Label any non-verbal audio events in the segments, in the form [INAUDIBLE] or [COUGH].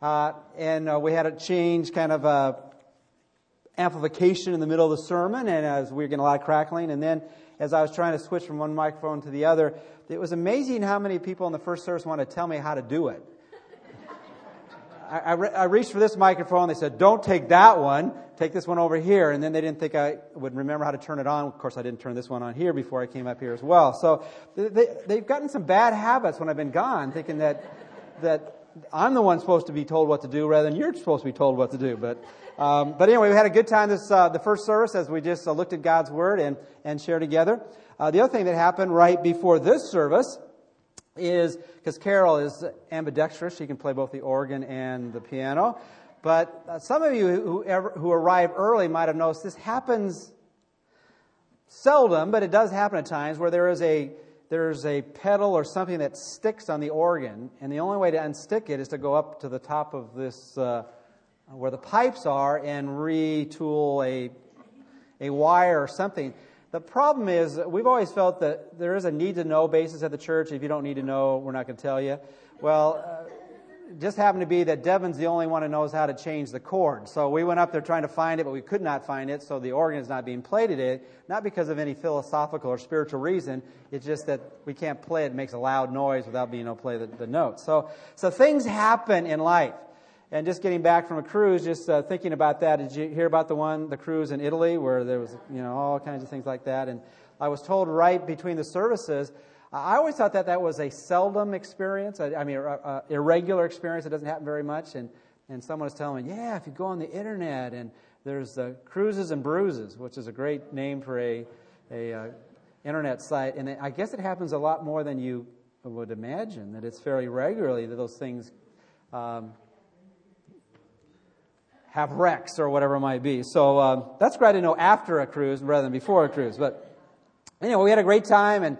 Uh, and uh, we had a change, kind of a amplification in the middle of the sermon, and as we were getting a lot of crackling. And then, as I was trying to switch from one microphone to the other, it was amazing how many people in the first service wanted to tell me how to do it. [LAUGHS] I, re- I, reached for this microphone. They said, "Don't take that one. Take this one over here." And then they didn't think I would remember how to turn it on. Of course, I didn't turn this one on here before I came up here as well. So they, they've gotten some bad habits when I've been gone, thinking that that I'm the one supposed to be told what to do rather than you're supposed to be told what to do. But um, but anyway, we had a good time this uh, the first service as we just uh, looked at God's word and and shared together. Uh, the other thing that happened right before this service is because Carol is ambidextrous; she can play both the organ and the piano. But uh, some of you who ever, who arrive early might have noticed this happens seldom, but it does happen at times where there is a there's a pedal or something that sticks on the organ, and the only way to unstick it is to go up to the top of this uh, where the pipes are and retool a a wire or something. The problem is, we've always felt that there is a need to know basis at the church. If you don't need to know, we're not going to tell you. Well, uh, just happened to be that Devin's the only one who knows how to change the chord. So we went up there trying to find it, but we could not find it, so the organ is not being played today, not because of any philosophical or spiritual reason. It's just that we can't play it. It makes a loud noise without being able to play the, the notes. So, so things happen in life. And just getting back from a cruise, just uh, thinking about that. Did you hear about the one, the cruise in Italy, where there was, you know, all kinds of things like that? And I was told right between the services, I always thought that that was a seldom experience. I, I mean, irregular experience. It doesn't happen very much. And and someone was telling me, yeah, if you go on the internet and there's the cruises and bruises, which is a great name for a a uh, internet site. And I guess it happens a lot more than you would imagine. That it's fairly regularly that those things. Um, have wrecks or whatever it might be. So uh, that's great to know after a cruise rather than before a cruise. But anyway, we had a great time, and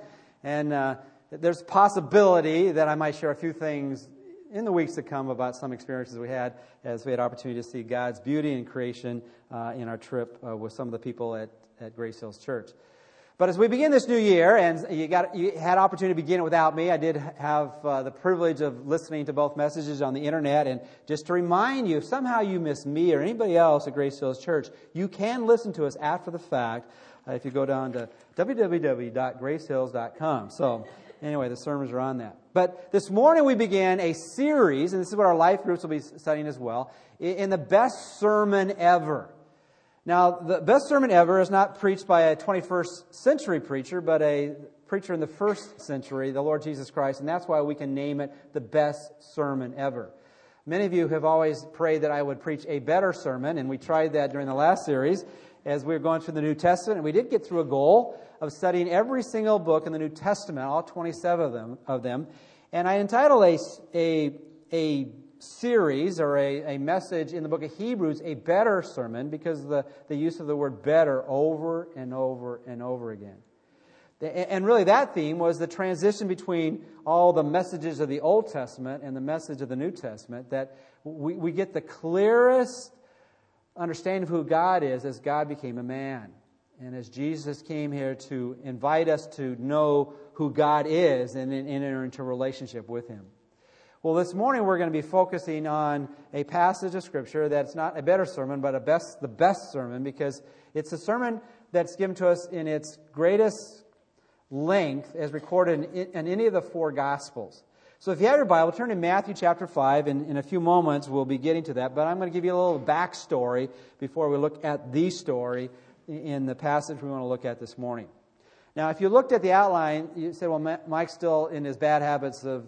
and uh, there's possibility that I might share a few things in the weeks to come about some experiences we had as we had opportunity to see God's beauty and creation uh, in our trip uh, with some of the people at, at Grace Hills Church. But as we begin this new year, and you, got, you had opportunity to begin it without me, I did have uh, the privilege of listening to both messages on the internet. And just to remind you, if somehow you miss me or anybody else at Grace Hills Church, you can listen to us after the fact Uh, if you go down to www.gracehills.com. So, anyway, the sermons are on that. But this morning we began a series, and this is what our life groups will be studying as well, in the best sermon ever. Now, the best sermon ever is not preached by a 21st century preacher, but a preacher in the first century, the Lord Jesus Christ, and that's why we can name it the best sermon ever. Many of you have always prayed that I would preach a better sermon, and we tried that during the last series as we were going through the New Testament, and we did get through a goal of studying every single book in the New Testament, all 27 of them. Of them. And I entitled a, a, a series or a, a message in the book of Hebrews, a better sermon, because the, the use of the word better over and over and over again. And really, that theme was the transition between all the messages of the Old Testament and the message of the New Testament, that we, we get the clearest understanding of who God is as God became a man. And as Jesus came here to invite us to know who God is and enter into relationship with Him. Well, this morning we're going to be focusing on a passage of Scripture that's not a better sermon, but a best, the best sermon, because it's a sermon that's given to us in its greatest length as recorded in, in any of the four Gospels. So if you have your Bible, turn to Matthew chapter 5, and in a few moments we'll be getting to that, but I'm going to give you a little backstory before we look at the story in the passage we want to look at this morning. Now, if you looked at the outline, you said, well, Mike's still in his bad habits of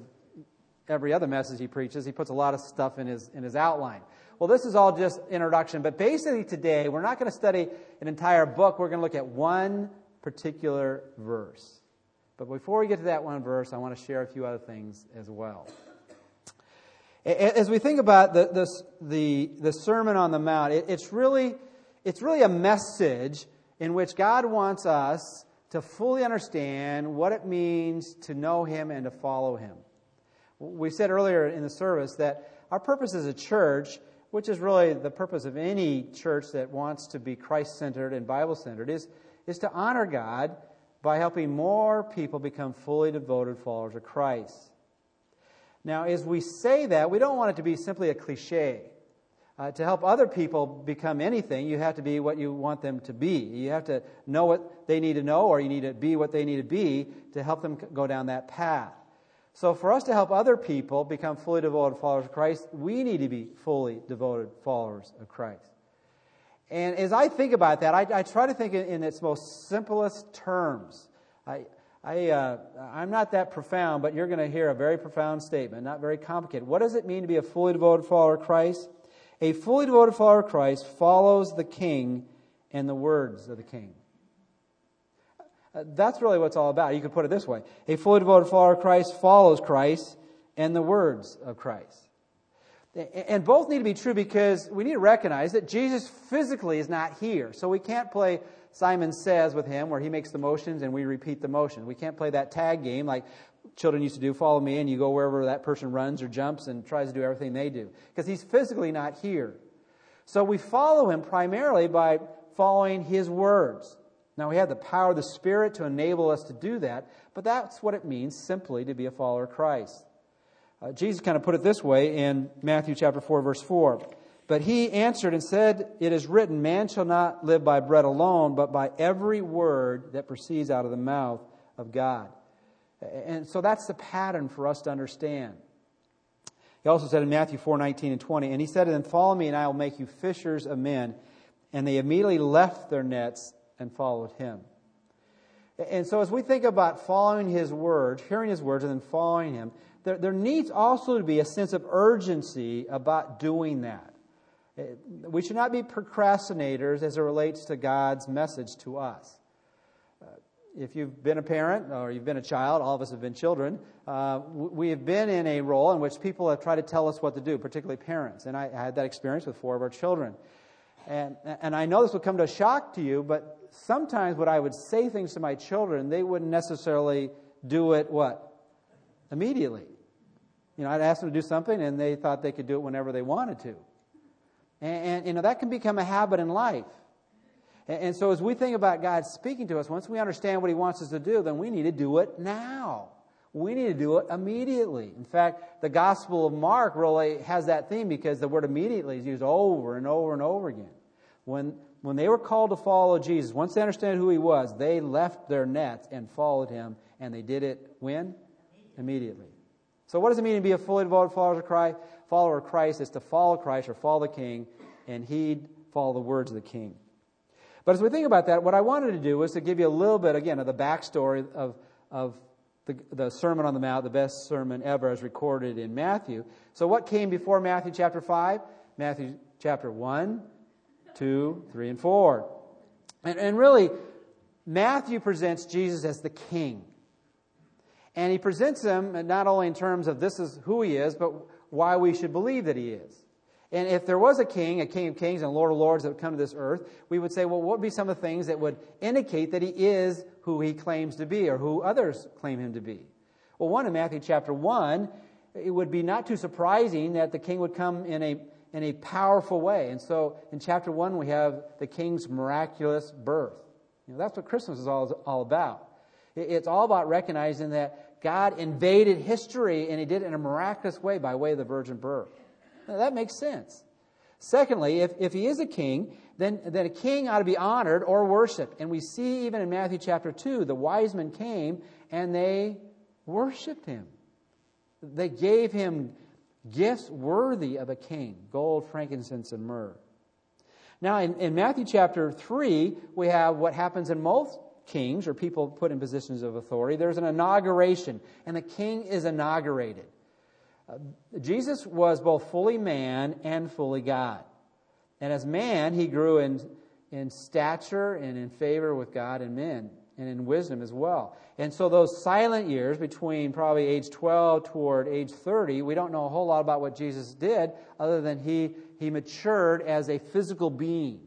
every other message he preaches. He puts a lot of stuff in his, in his outline. Well, this is all just introduction, but basically today we're not going to study an entire book. We're going to look at one particular verse. But before we get to that one verse, I want to share a few other things as well. As we think about the, the, the, the Sermon on the Mount, it, it's, really, it's really a message in which God wants us to fully understand what it means to know Him and to follow Him. We said earlier in the service that our purpose as a church, which is really the purpose of any church that wants to be Christ centered and Bible centered, is, is to honor God by helping more people become fully devoted followers of Christ. Now, as we say that, we don't want it to be simply a cliche. Uh, to help other people become anything, you have to be what you want them to be. You have to know what they need to know, or you need to be what they need to be to help them go down that path. So, for us to help other people become fully devoted followers of Christ, we need to be fully devoted followers of Christ. And as I think about that, I, I try to think in, in, its most simplest terms. I, I, uh, I'm not that profound, but you're going to hear a very profound statement, not very complicated. What does it mean to be a fully devoted follower of Christ? A fully devoted follower of Christ follows the king and the words of the king. Uh, that's really what it's all about. You could put it this way A fully devoted follower of Christ follows Christ and the words of Christ. And both need to be true because we need to recognize that Jesus physically is not here. So we can't play Simon Says with him where he makes the motions and we repeat the motion. We can't play that tag game like children used to do follow me and you go wherever that person runs or jumps and tries to do everything they do because he's physically not here. So we follow him primarily by following his words. Now, we have the power of the Spirit to enable us to do that, but that's what it means simply to be a follower of Christ. Uh, Jesus kind of put it this way in Matthew chapter 4, verse 4. But he answered and said, It is written, Man shall not live by bread alone, but by every word that proceeds out of the mouth of God. And so that's the pattern for us to understand. He also said in Matthew 4 19 and 20, And he said to them, Follow me, and I will make you fishers of men. And they immediately left their nets and followed him. And so, as we think about following his words, hearing his words, and then following him, there, there needs also to be a sense of urgency about doing that. We should not be procrastinators as it relates to God's message to us if you've been a parent or you've been a child, all of us have been children, uh, we have been in a role in which people have tried to tell us what to do, particularly parents. And I, I had that experience with four of our children. And, and I know this will come to a shock to you, but sometimes when I would say things to my children, they wouldn't necessarily do it what? Immediately. You know, I'd ask them to do something and they thought they could do it whenever they wanted to. And, and you know, that can become a habit in life. And so, as we think about God speaking to us, once we understand what He wants us to do, then we need to do it now. We need to do it immediately. In fact, the Gospel of Mark really has that theme because the word immediately is used over and over and over again. When, when they were called to follow Jesus, once they understood who He was, they left their nets and followed Him, and they did it when? Immediately. So, what does it mean to be a fully devoted follower of Christ? Is to follow Christ or follow the King and heed, follow the words of the King. But as we think about that, what I wanted to do was to give you a little bit, again, of the backstory of, of the, the Sermon on the Mount, the best sermon ever as recorded in Matthew. So, what came before Matthew chapter 5? Matthew chapter 1, 2, 3, and 4. And, and really, Matthew presents Jesus as the king. And he presents him not only in terms of this is who he is, but why we should believe that he is. And if there was a king, a king of kings and lord of lords that would come to this earth, we would say, well, what would be some of the things that would indicate that he is who he claims to be or who others claim him to be? Well, one in Matthew chapter 1, it would be not too surprising that the king would come in a, in a powerful way. And so in chapter 1, we have the king's miraculous birth. You know, that's what Christmas is all, all about. It's all about recognizing that God invaded history and he did it in a miraculous way by way of the virgin birth. Now, that makes sense. Secondly, if, if he is a king, then, then a king ought to be honored or worshiped. And we see even in Matthew chapter 2, the wise men came and they worshiped him. They gave him gifts worthy of a king gold, frankincense, and myrrh. Now, in, in Matthew chapter 3, we have what happens in most kings or people put in positions of authority. There's an inauguration, and the king is inaugurated. Uh, Jesus was both fully man and fully God. And as man, he grew in, in stature and in favor with God and men, and in wisdom as well. And so, those silent years between probably age 12 toward age 30, we don't know a whole lot about what Jesus did other than he, he matured as a physical being.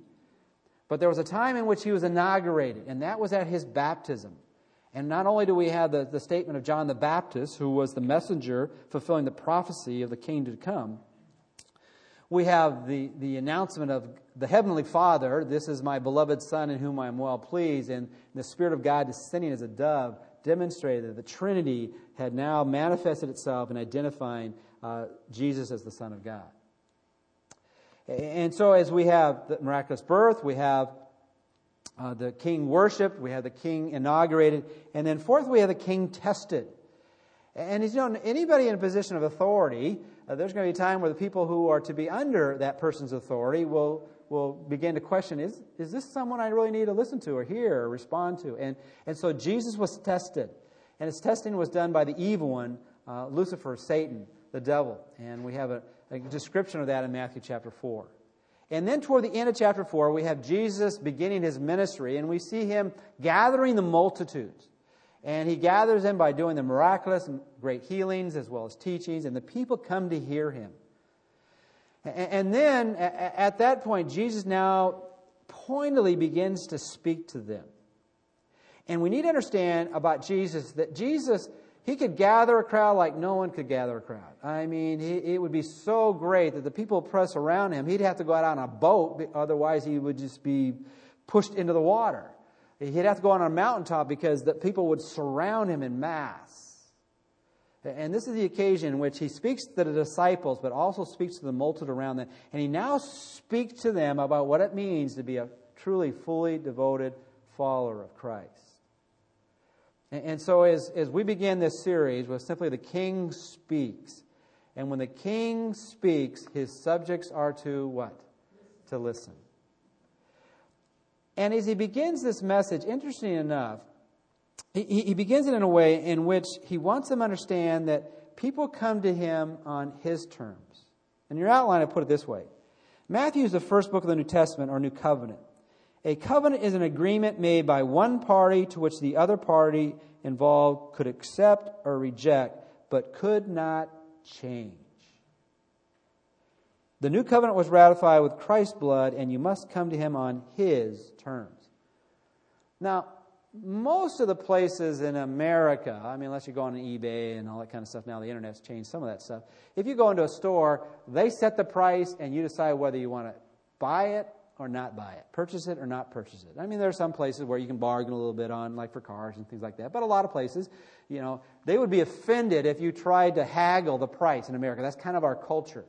But there was a time in which he was inaugurated, and that was at his baptism. And not only do we have the, the statement of John the Baptist, who was the messenger fulfilling the prophecy of the king to come, we have the, the announcement of the Heavenly Father, this is my beloved Son in whom I am well pleased, and the Spirit of God descending as a dove demonstrated that the Trinity had now manifested itself in identifying uh, Jesus as the Son of God. And so, as we have the miraculous birth, we have uh, the king worshiped, we have the king inaugurated, and then fourth, we have the king tested. And you know, anybody in a position of authority, uh, there's going to be a time where the people who are to be under that person's authority will, will begin to question is, is this someone I really need to listen to or hear or respond to? And, and so Jesus was tested. And his testing was done by the evil one, uh, Lucifer, Satan, the devil. And we have a, a description of that in Matthew chapter 4. And then toward the end of chapter 4, we have Jesus beginning his ministry, and we see him gathering the multitudes. And he gathers them by doing the miraculous and great healings as well as teachings, and the people come to hear him. And then at that point, Jesus now pointedly begins to speak to them. And we need to understand about Jesus that Jesus, he could gather a crowd like no one could gather a crowd. I mean, it would be so great that the people press around him. He'd have to go out on a boat, otherwise, he would just be pushed into the water. He'd have to go on a mountaintop because the people would surround him in mass. And this is the occasion in which he speaks to the disciples, but also speaks to the multitude around them. And he now speaks to them about what it means to be a truly fully devoted follower of Christ. And so, as, as we begin this series with simply the King speaks, and when the King speaks, his subjects are to what? To listen. And as he begins this message, interesting enough, he, he begins it in a way in which he wants them to understand that people come to him on his terms. In your outline, I put it this way Matthew is the first book of the New Testament or New Covenant. A covenant is an agreement made by one party to which the other party involved could accept or reject, but could not change. The new covenant was ratified with Christ's blood, and you must come to him on his terms. Now, most of the places in America, I mean, unless you go on eBay and all that kind of stuff, now the internet's changed some of that stuff. If you go into a store, they set the price and you decide whether you want to buy it or not buy it, purchase it or not purchase it. I mean, there are some places where you can bargain a little bit on, like for cars and things like that, but a lot of places, you know, they would be offended if you tried to haggle the price in America. That's kind of our culture.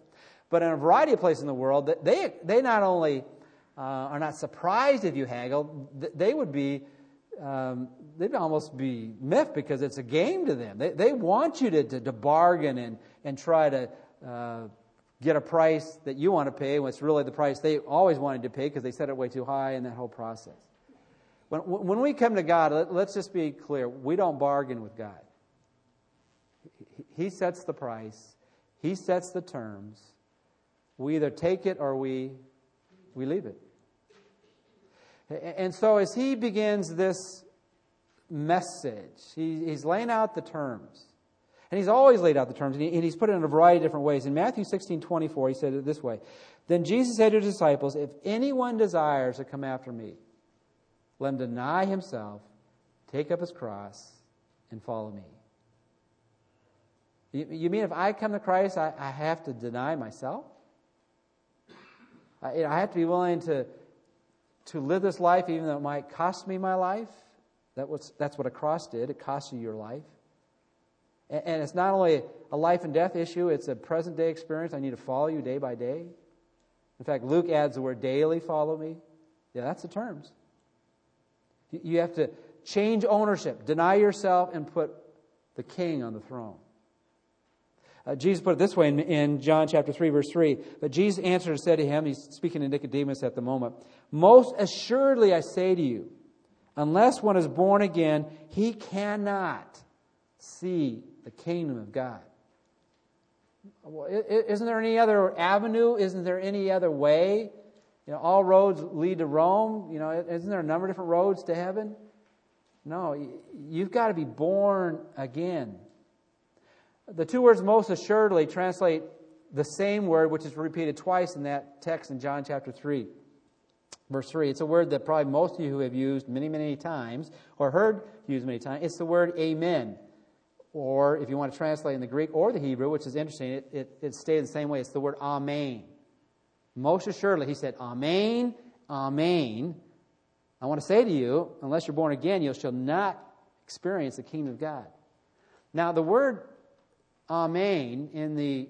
But in a variety of places in the world, they, they not only uh, are not surprised if you haggle, they would be, um, they'd almost be miffed because it's a game to them. They, they want you to, to, to bargain and, and try to uh, get a price that you want to pay when it's really the price they always wanted to pay because they set it way too high in that whole process. When, when we come to God, let, let's just be clear we don't bargain with God. He sets the price, He sets the terms. We either take it or we, we leave it. And so, as he begins this message, he, he's laying out the terms. And he's always laid out the terms, and, he, and he's put it in a variety of different ways. In Matthew 16 24, he said it this way Then Jesus said to his disciples, If anyone desires to come after me, let him deny himself, take up his cross, and follow me. You, you mean if I come to Christ, I, I have to deny myself? I, I have to be willing to, to live this life even though it might cost me my life. That was, that's what a cross did. It cost you your life. And, it's not only a life and death issue, it's a present day experience. I need to follow you day by day. In fact, Luke adds the word daily follow me. Yeah, that's the terms. You have to change ownership, deny yourself, and put the king on the throne. Uh, Jesus put it this way in, in John chapter 3, verse 3. But Jesus answered and said to him, he's speaking to Nicodemus at the moment, Most assuredly I say to you, unless one is born again, he cannot see the kingdom of God. Well, isn't there any other avenue? Isn't there any other way? You know, all roads lead to Rome. You know, isn't there a number of different roads to heaven? No, you've got to be born again. The two words most assuredly translate the same word, which is repeated twice in that text in John chapter 3, verse 3. It's a word that probably most of you have used many, many times or heard used many times. It's the word amen. Or if you want to translate in the Greek or the Hebrew, which is interesting, it, it, it the same way. It's the word amen. Most assuredly, he said, Amen, Amen. I want to say to you, unless you're born again, you shall not experience the kingdom of God. Now, the word amen in the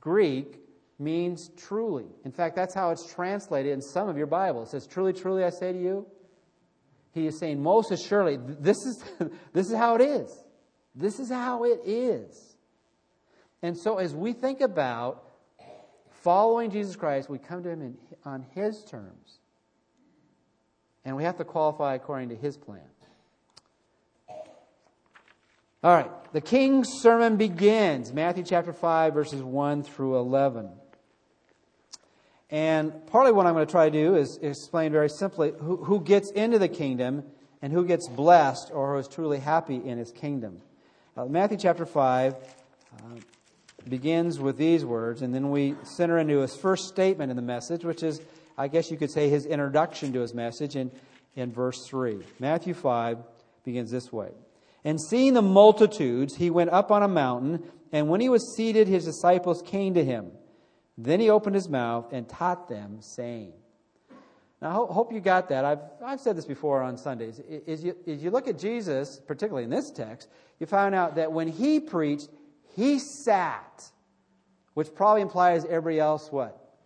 Greek means truly. In fact, that's how it's translated in some of your Bibles. It says, Truly, truly, I say to you. He is saying, Most assuredly, this is, [LAUGHS] this is how it is. This is how it is. And so, as we think about following Jesus Christ, we come to Him in, on His terms. And we have to qualify according to His plan. All right, the king's sermon begins, Matthew chapter 5, verses 1 through 11. And partly what I'm going to try to do is explain very simply who, who gets into the kingdom and who gets blessed or who is truly happy in his kingdom. Uh, Matthew chapter 5 uh, begins with these words, and then we center into his first statement in the message, which is, I guess you could say, his introduction to his message in, in verse 3. Matthew 5 begins this way And seeing the multitudes, he went up on a mountain, and when he was seated, his disciples came to him. Then he opened his mouth and taught them, saying, now, I hope you got that. I've, I've said this before on Sundays. As you, as you look at Jesus, particularly in this text, you find out that when he preached, he sat, which probably implies everybody else what?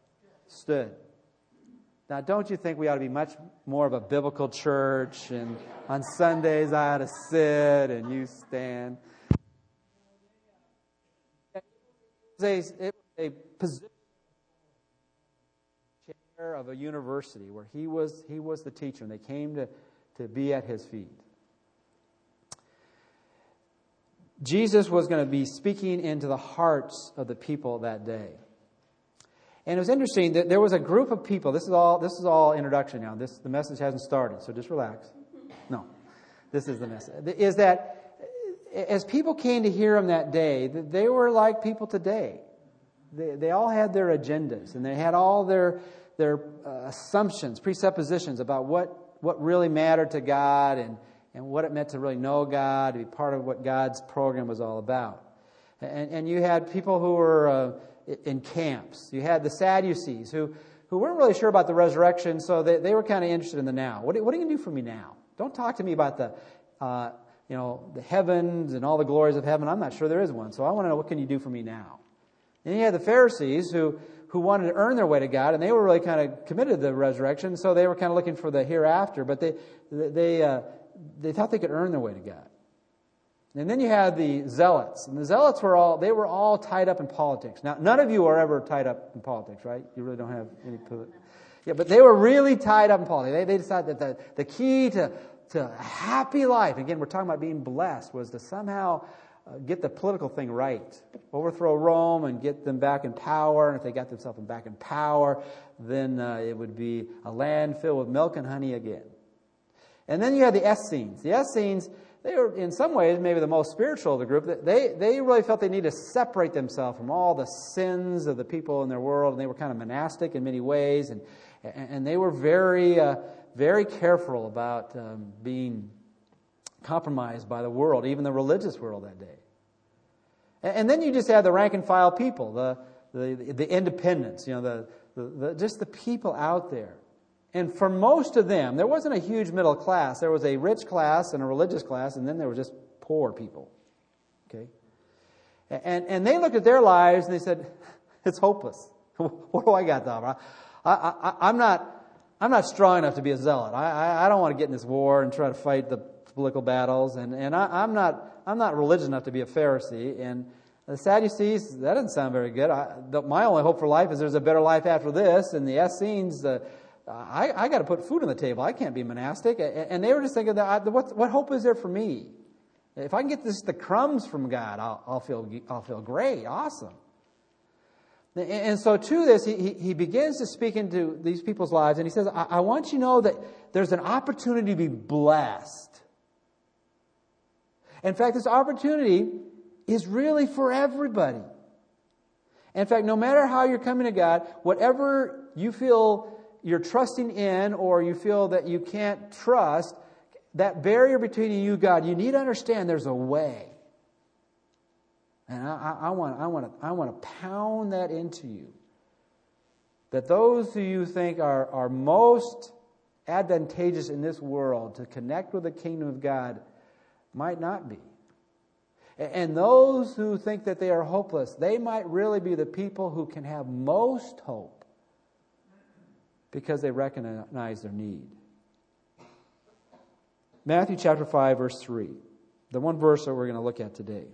Stood. Now, don't you think we ought to be much more of a biblical church, and on Sundays I ought to sit and you stand? It was a, it was a position of a university where he was, he was the teacher, and they came to, to be at his feet. Jesus was going to be speaking into the hearts of the people that day. And it was interesting that there was a group of people. This is all, this is all introduction now. This, the message hasn't started, so just relax. No, this is the message. Is that as people came to hear him that day, they were like people today. They, they all had their agendas and they had all their, their uh, assumptions, presuppositions about what, what really mattered to God and, and what it meant to really know God, to be part of what God's program was all about. And, and you had people who were uh, in camps. You had the Sadducees who, who weren't really sure about the resurrection, so they, they were kind of interested in the now. What, what are you going to do for me now? Don't talk to me about the, uh, you know, the heavens and all the glories of heaven. I'm not sure there is one, so I want to know what can you do for me now? And you had the Pharisees who who wanted to earn their way to God, and they were really kind of committed to the resurrection, so they were kind of looking for the hereafter, but they, they, uh, they thought they could earn their way to God. And then you had the zealots, and the zealots were all, they were all tied up in politics. Now, none of you are ever tied up in politics, right? You really don't have any, yeah, but they were really tied up in politics. They, they decided that the, the key to, to a happy life, again, we're talking about being blessed, was to somehow uh, get the political thing right. Overthrow Rome and get them back in power. And if they got themselves back in power, then uh, it would be a land filled with milk and honey again. And then you had the Essenes. The Essenes, they were in some ways maybe the most spiritual of the group. They, they really felt they needed to separate themselves from all the sins of the people in their world. And they were kind of monastic in many ways. And, and they were very, uh, very careful about um, being compromised by the world, even the religious world that day. And then you just had the rank and file people, the, the, the independents, you know, the, the, the, just the people out there. And for most of them, there wasn't a huge middle class. There was a rich class and a religious class, and then there were just poor people. Okay? And, and they looked at their lives and they said, [LAUGHS] it's hopeless. [LAUGHS] what do I got? I, I, I, am not, I'm not strong enough to be a zealot. I, I, I don't want to get in this war and try to fight the political battles, and, and I, am not, I'm not religious enough to be a Pharisee. And the Sadducees, that doesn't sound very good. I, the, my only hope for life is there's a better life after this. And the Essenes, uh, I, I got to put food on the table. I can't be monastic. And they were just thinking, that what, what hope is there for me? If I can get this, the crumbs from God, I'll, I'll, feel, I'll feel great, awesome. And so, to this, he, he begins to speak into these people's lives, and he says, I, I want you to know that there's an opportunity to be blessed. In fact, this opportunity is really for everybody. In fact, no matter how you're coming to God, whatever you feel you're trusting in or you feel that you can't trust, that barrier between you and God, you need to understand there's a way. And I, I, want, I, want to, I want to pound that into you. That those who you think are, are most advantageous in this world to connect with the kingdom of God might not be. And those who think that they are hopeless, they might really be the people who can have most hope because they recognize their need. Matthew chapter 5, verse 3, the one verse that we're going to look at today.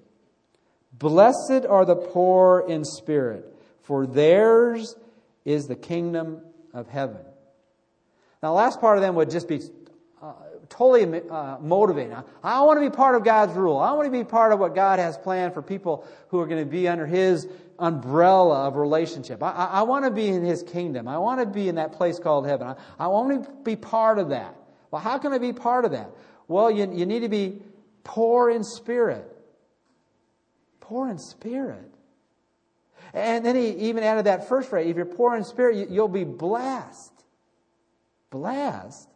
Blessed are the poor in spirit, for theirs is the kingdom of heaven. Now, the last part of them would just be totally uh, motivating. I, I want to be part of God's rule. I want to be part of what God has planned for people who are going to be under His umbrella of relationship. I, I, I want to be in His kingdom. I want to be in that place called heaven. I, I want to be part of that. Well, how can I be part of that? Well, you, you need to be poor in spirit. Poor in spirit. And then he even added that first phrase if you're poor in spirit, you'll be blessed. Blessed.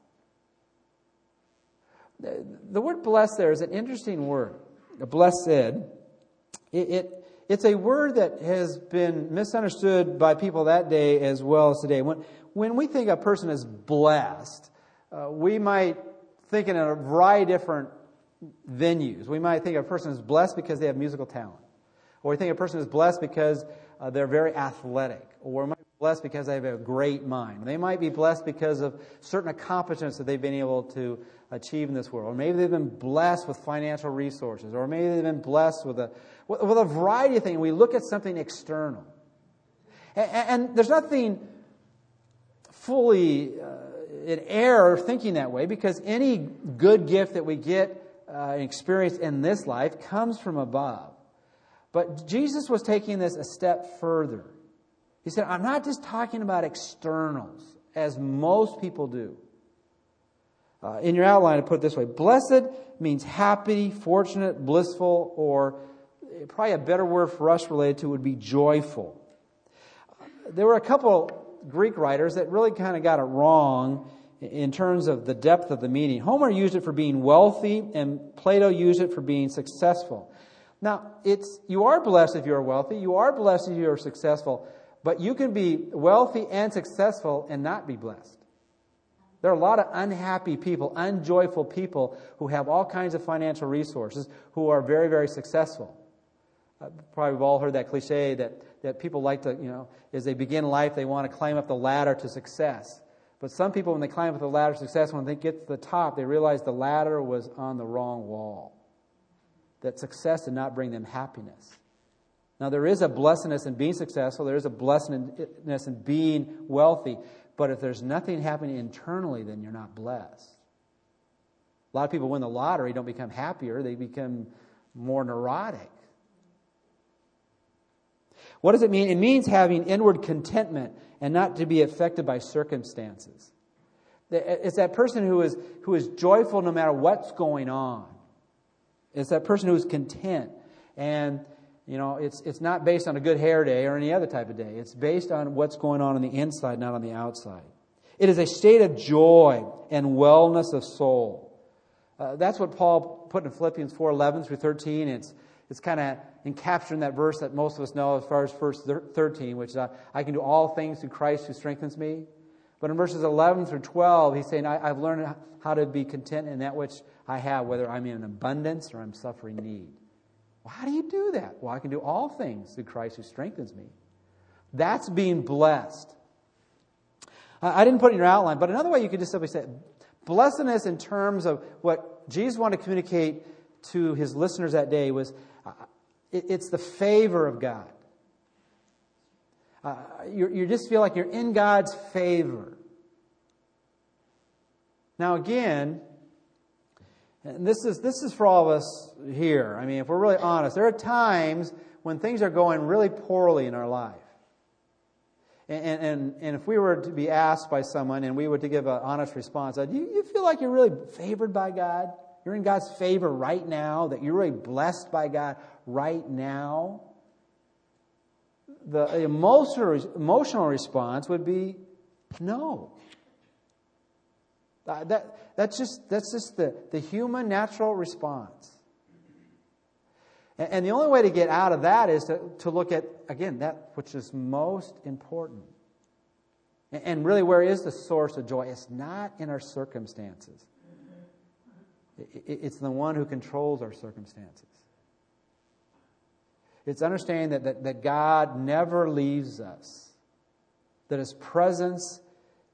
The word blessed there is an interesting word. Blessed. It, it, it's a word that has been misunderstood by people that day as well as today. When, when we think a person is blessed, uh, we might think in a variety of different venues. We might think a person is blessed because they have musical talent. Or we think a person is blessed because uh, they're very athletic. Or we might blessed because they have a great mind. They might be blessed because of certain accomplishments that they've been able to achieve in this world. Or maybe they've been blessed with financial resources. Or maybe they've been blessed with a, with a variety of things. We look at something external. And, and there's nothing fully uh, in error thinking that way because any good gift that we get uh, and experience in this life comes from above. But Jesus was taking this a step further. He said, I'm not just talking about externals, as most people do. Uh, in your outline, I put it this way Blessed means happy, fortunate, blissful, or probably a better word for us related to would be joyful. There were a couple Greek writers that really kind of got it wrong in terms of the depth of the meaning. Homer used it for being wealthy, and Plato used it for being successful. Now, it's, you are blessed if you are wealthy, you are blessed if you are successful, but you can be wealthy and successful and not be blessed. There are a lot of unhappy people, unjoyful people who have all kinds of financial resources who are very, very successful. Uh, probably we've all heard that cliche that, that people like to, you know, as they begin life, they want to climb up the ladder to success. But some people, when they climb up the ladder to success, when they get to the top, they realize the ladder was on the wrong wall. That success did not bring them happiness. Now, there is a blessedness in being successful, there is a blessedness in being wealthy, but if there's nothing happening internally, then you're not blessed. A lot of people win the lottery, don't become happier, they become more neurotic. What does it mean? It means having inward contentment and not to be affected by circumstances. It's that person who is, who is joyful no matter what's going on. It's that person who is content. And, you know, it's, it's not based on a good hair day or any other type of day. It's based on what's going on on the inside, not on the outside. It is a state of joy and wellness of soul. Uh, that's what Paul put in Philippians 4 11 through 13. It's, it's kind of encaptured that verse that most of us know as far as verse 13, which is, uh, I can do all things through Christ who strengthens me. But in verses 11 through 12, he's saying, I, have learned how to be content in that which I have, whether I'm in abundance or I'm suffering need. Well, how do you do that? Well, I can do all things through Christ who strengthens me. That's being blessed. I didn't put in your outline, but another way you could just simply say blessedness in terms of what Jesus wanted to communicate to his listeners that day was it's the favor of God. Uh, you just feel like you're in God's favor. Now, again, and this is, this is for all of us here. I mean, if we're really honest, there are times when things are going really poorly in our life. And, and, and if we were to be asked by someone and we were to give an honest response, do you, you feel like you're really favored by God? You're in God's favor right now, that you're really blessed by God right now, the emotional, emotional response would be no. Uh, that, that's just, that's just the, the human natural response. And, and the only way to get out of that is to, to look at, again, that which is most important. And, and really, where is the source of joy? It's not in our circumstances. It's the one who controls our circumstances. It's understanding that, that, that God never leaves us, that His presence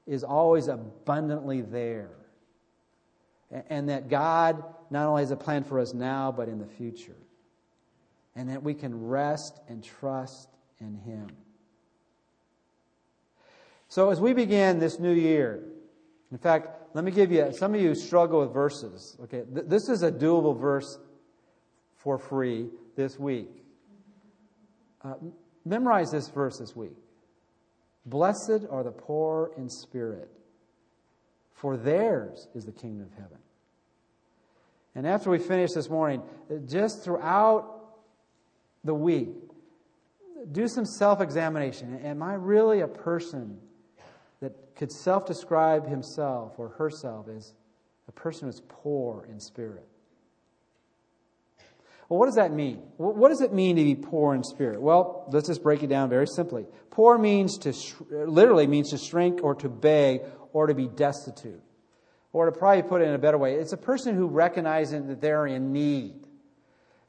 is always abundantly there, and, that God not only has a plan for us now, but in the future, and that we can rest and trust in Him. So, as we begin this new year, in fact, let me give you, some of you struggle with verses. Okay, Th- this is a doable verse for free this week. Uh, memorize this verse this week. Blessed are the poor in spirit, for theirs is the kingdom of heaven. And after we finish this morning, just throughout the week, do some self examination. Am I really a person that could self describe himself or herself as a person who's poor in spirit? Well, what does that mean? What does it mean to be poor in spirit? Well, let's just break it down very simply. Poor means to, literally means to shrink or to beg or to be destitute. Or to probably put it in a better way, it's a person who recognizes that they're in need.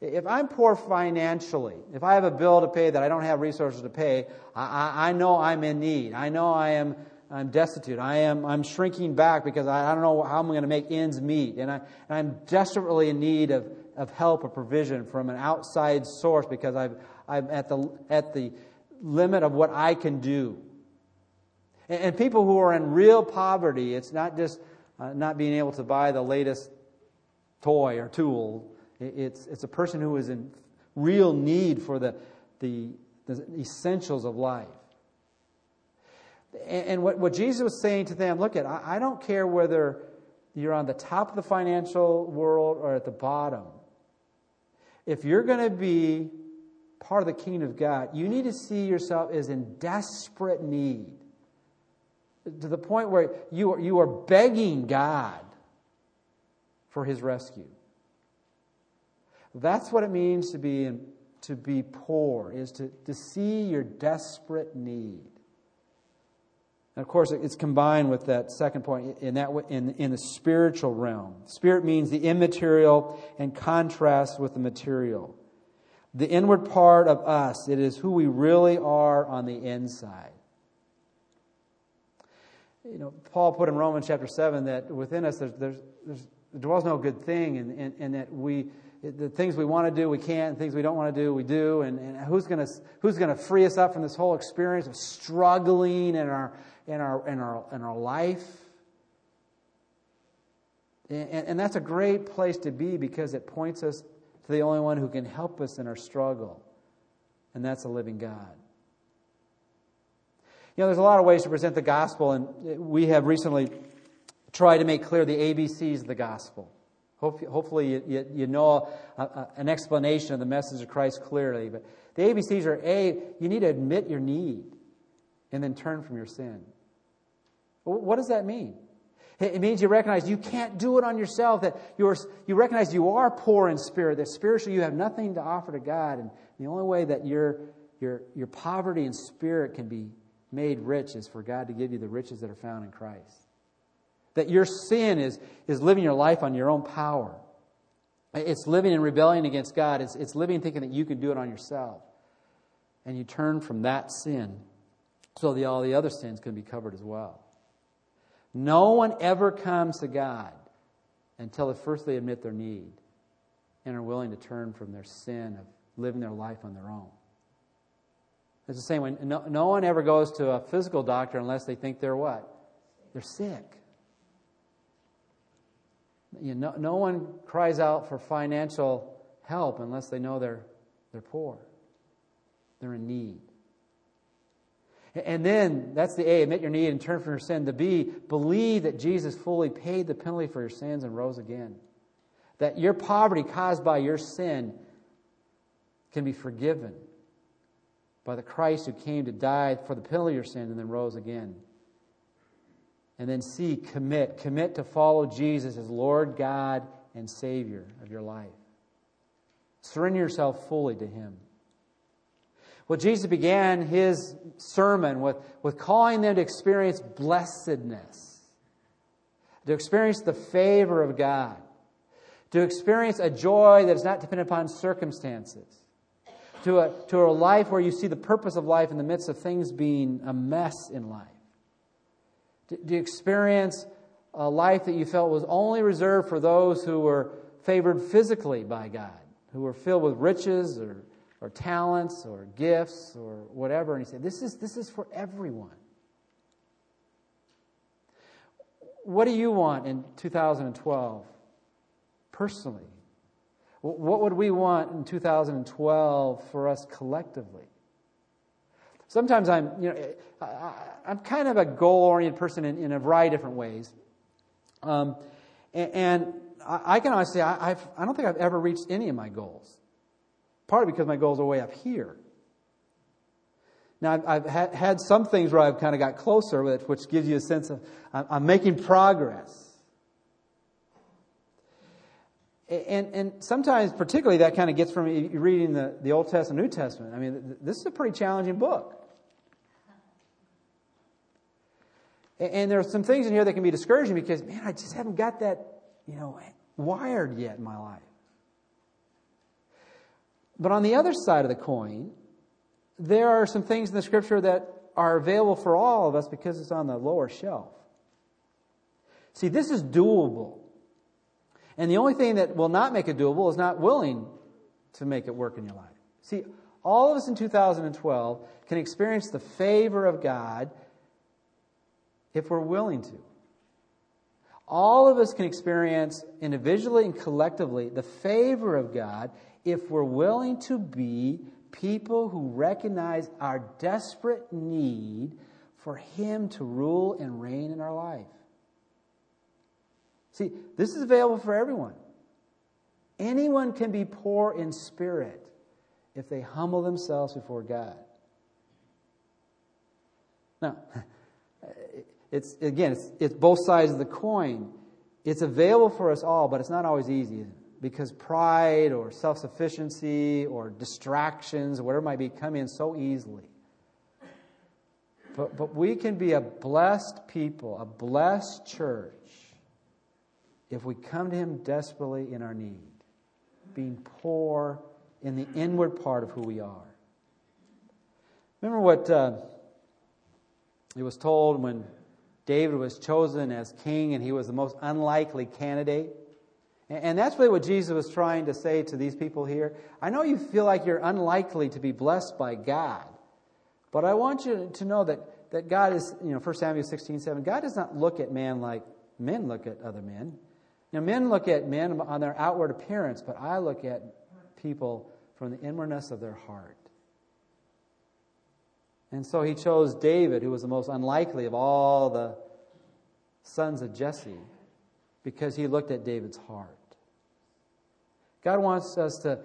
If I'm poor financially, if I have a bill to pay that I don't have resources to pay, I, I, I know I'm in need. I know I am I'm destitute. I am I'm shrinking back because I, I don't know how I'm going to make ends meet. And, I, and I'm desperately in need of, of help or provision from an outside source because I've, I'm at the, at the limit of what I can do. And, and people who are in real poverty, it's not just uh, not being able to buy the latest toy or tool. It's, it's a person who is in real need for the, the, the essentials of life. And, and what, what Jesus was saying to them look at, I, I don't care whether you're on the top of the financial world or at the bottom. If you're going to be part of the kingdom of God, you need to see yourself as in desperate need to the point where you are, you are begging God for his rescue. That's what it means to be, in, to be poor, is to, to see your desperate need. And of course, it's combined with that second point in, that, in, in the spiritual realm. Spirit means the immaterial and contrast with the material. The inward part of us, it is who we really are on the inside you know, Paul put in Romans chapter 7 that within us there's, there's, there's, there dwells no good thing, and, and, and that we, the things we want to do, we can't, and things we don't want to do, we do. And, and who's going to who's going to free us up from this whole experience of struggling and our, in our, in our, in our life? And, and that's a great place to be because it points us to the only one who can help us in our struggle, and that's a living God. You know, there's a lot of ways to present the gospel, and we have recently tried to make clear the ABCs of the gospel. Hopefully, you, you, know a, a, an explanation of the message of Christ clearly. But the ABCs are A, you need to admit your need and then turn from your sin. What does that mean? It means you recognize you can't do it on yourself, that you're, you recognize you are poor in spirit, that spiritually you have nothing to offer to God. And the only way that your, your, your poverty in spirit can be made rich is for God to give you the riches that are found in Christ. That your sin is, is living your life on your own power. It's living in rebellion against God. It's, it's living thinking that you can do it on yourself. And you turn from that sin so that all the other sins can be covered as well. No one ever comes to God until first they admit their need and are willing to turn from their sin of living their life on their own. It's the same way. No, no one ever goes to a physical doctor unless they think they're what? They're sick. You know, no one cries out for financial help unless they know they're, they're poor. They're in need. And then, that's the A, admit your need and turn from your sin. The B, believe that Jesus fully paid the penalty for your sins and rose again. That your poverty caused by your sin can be forgiven by the Christ who came to die for the penalty of your sin and then rose again. And then C, commit. Commit to follow Jesus as Lord God and Savior of your life. Surrender yourself fully to Him. Well, Jesus began his sermon with, with calling them to experience blessedness, to experience the favor of God. to experience a joy that is not dependent upon circumstances, to a, to a life where you see the purpose of life in the midst of things being a mess in life, to, to experience a life that you felt was only reserved for those who were favored physically by God, who were filled with riches or, or talents or gifts or whatever. And he said, this is, this is for everyone. What do you want in 2012? personally? What would we want in 2012 for us collectively? Sometimes I'm, you know, I, am kind of a goal-oriented person in, in, a variety of different ways, um, and, and, I, can honestly say I, I've, I don't think I've ever reached any of my goals. Partly because my goals are way up here. Now, I've, I've had, some things where I've kind of got closer which gives you a sense of I'm, making progress. And, and sometimes, particularly, that kind of gets from reading the, the Old Testament, and New Testament. I mean, this is a pretty challenging book. And there are some things in here that can be discouraging because, man, I just haven't got that, you know, wired yet in my life. But on the other side of the coin, there are some things in the scripture that are available for all of us because it's on the lower shelf. See, this is doable. And the only thing that will not make it doable is not willing to make it work in your life. See, all of us in 2012 can experience the favor of God if we're willing to. All of us can experience individually and collectively the favor of God if we're willing to be people who recognize our desperate need for Him to rule and reign in our life. See, this is available for everyone. Anyone can be poor in spirit if they humble themselves before God. Now, [LAUGHS] it's again, it's, it's both sides of the coin. It's available for us all, but it's not always easy because pride or self sufficiency or distractions whatever might be come in so easily. But, but we can be a blessed people, a blessed church if we come to Him desperately in our need, being poor in the inward part of who we are. Remember what uh, it was told when David was chosen as king and he was the most unlikely candidate? And that's really what Jesus was trying to say to these people here. I know you feel like you're unlikely to be blessed by God, but I want you to know that, that God is, you know, 1 Samuel 16, 7, God does not look at man like men look at other men. Now, men look at men on their outward appearance, but I look at people from the inwardness of their heart. And so he chose David, who was the most unlikely of all the sons of Jesse, because he looked at David's heart. God wants us to,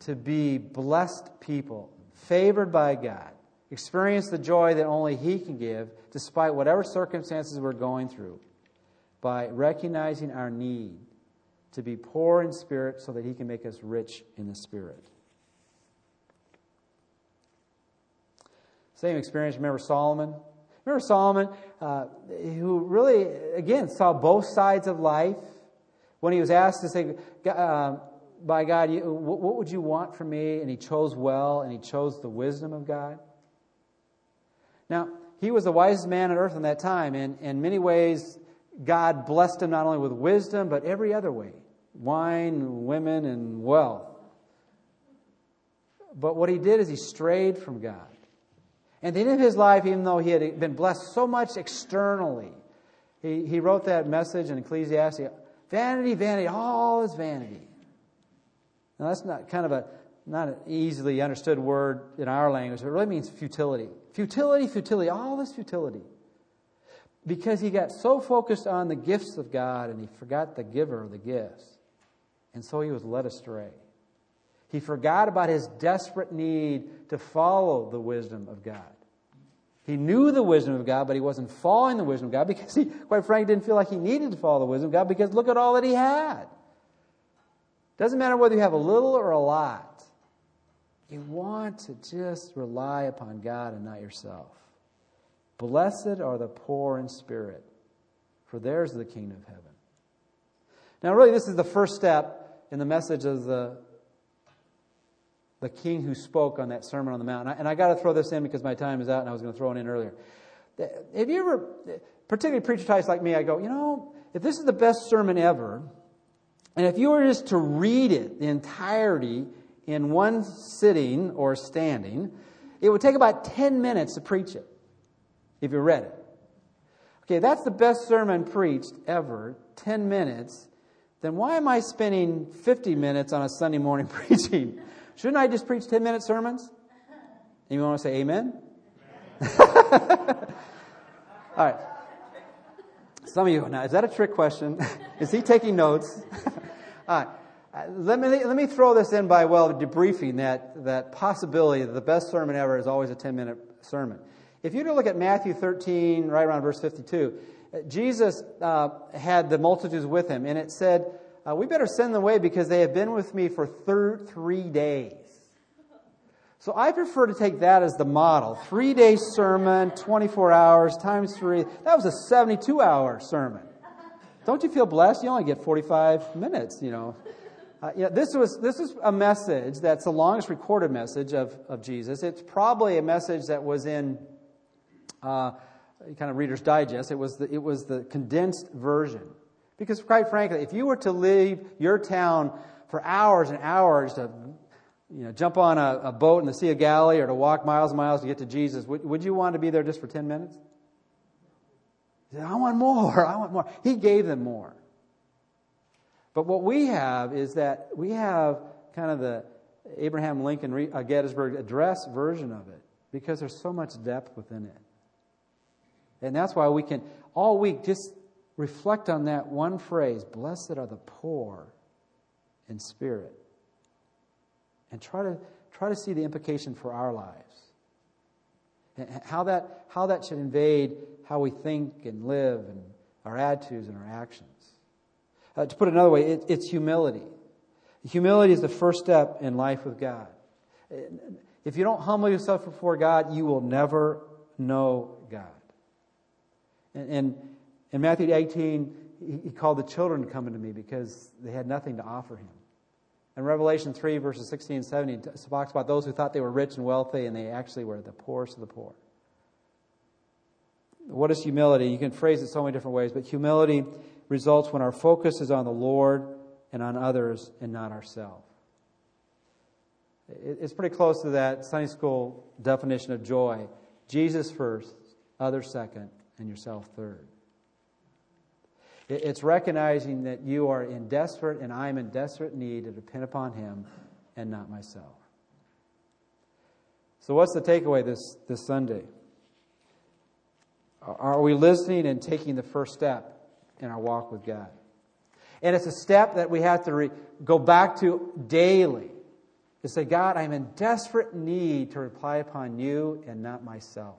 to be blessed people, favored by God, experience the joy that only He can give, despite whatever circumstances we're going through by recognizing our need to be poor in spirit so that He can make us rich in the spirit. Same experience. Remember Solomon? Remember Solomon, uh, who really, again, saw both sides of life. When he was asked to say, by God, what would you want from me? And he chose well, and he chose the wisdom of God. Now, he was the wisest man on earth in that time, and in many ways, God blessed him not only with wisdom, but every other way wine, women, and wealth. But what he did is he strayed from God. And the end of his life, even though he had been blessed so much externally, he, he wrote that message in Ecclesiastes vanity, vanity, all is vanity. Now, that's not kind of a not an easily understood word in our language. It really means futility. Futility, futility, all this futility because he got so focused on the gifts of God and he forgot the giver of the gifts. And so he was led astray. He forgot about his desperate need to follow the wisdom of God. He knew the wisdom of God, but he wasn't following the wisdom of God because he, quite frankly, didn't feel like he needed to follow the wisdom of God because look at all that he had. Doesn't matter whether you have a little or a lot. You want to just rely upon God and not yourself. Blessed are the poor in spirit, for theirs is the kingdom of heaven. Now, really, this is the first step in the message of the, the king who spoke on that Sermon on the Mount. And I, I got to throw this in because my time is out and I was going to throw it in earlier. Have you ever, particularly preacher types like me, I go, you know, if this is the best sermon ever, and if you were just to read it, the entirety, in one sitting or standing, it would take about 10 minutes to preach it if you read it. Okay, that's the best sermon preached ever, 10 minutes. Then why am I spending 50 minutes on a Sunday morning [LAUGHS] preaching? Shouldn't I just preach 10 minute sermons? You want to say amen? [LAUGHS] All right. Some of you, now, is that a trick question? [LAUGHS] is he taking notes? [LAUGHS] Uh, let me, let me throw this in by well debriefing that, that possibility that the best sermon ever is always a 10 minute sermon. If you look at Matthew 13, right around verse 52, uh, Jesus uh, had the multitudes with him, and it said, uh, We better send them away because they have been with me for thir- three days. So I prefer to take that as the model. Three day sermon, 24 hours, times three. That was a 72 hour sermon. Don't you feel blessed? You only get 45 minutes, you know. Uh, yeah, this was this is a message that's the longest recorded message of, of Jesus. It's probably a message that was in uh, kind of Reader's Digest. It was the, it was the condensed version. Because quite frankly, if you were to leave your town for hours and hours to you know, jump on a, a boat in the Sea of Galilee or to walk miles and miles to get to Jesus, would, would you want to be there just for 10 minutes? Said, I want more. [LAUGHS] I want more. He gave them more. But what we have is that we have kind of the Abraham Lincoln uh, Gettysburg Address version of it because there's so much depth within it. And that's why we can all week just reflect on that one phrase Blessed are the poor in spirit. And try to, try to see the implication for our lives. And how that, how that should invade how we think and live and our attitudes and our actions. Uh, to put it another way, it, it's humility. Humility is the first step in life with God. If you don't humble yourself before God, you will never know God. And, and in Matthew 18, he, called the children to come unto me because they had nothing to offer him. In Revelation 3, verses 16 and 17, it talks about those who thought they were rich and wealthy, and they actually were the poorest of the poor. What is humility? You can phrase it so many different ways, but humility results when our focus is on the Lord and on others and not ourselves. It's pretty close to that Sunday school definition of joy Jesus first, others second, and yourself third. It's recognizing that you are in desperate and I'm in desperate need to depend upon Him and not myself. So, what's the takeaway this, this Sunday? Are we listening and taking the first step in our walk with God. And it's a step that we have to re- go back to daily to say, God, I'm in desperate need to rely upon you and not myself.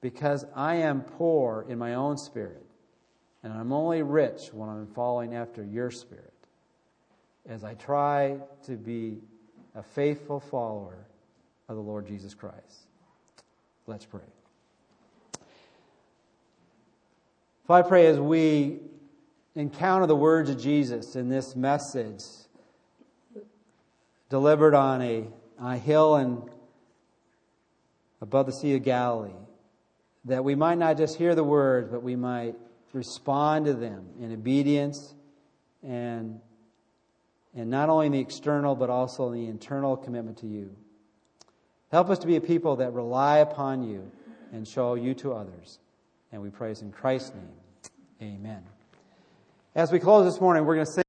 Because I am poor in my own spirit, and I'm only rich when I'm following after your spirit. As I try to be a faithful follower of the Lord Jesus Christ. Let's pray. If I pray as we encounter the words of Jesus in this message delivered on a, a hill and above the Sea of Galilee, that we might not just hear the words, but we might respond to them in obedience and, and not only in the external, but also in the internal commitment to you. Help us to be a people that rely upon you and show you to others. And we praise in Christ's name. Amen. As we close this morning, we're going to sing.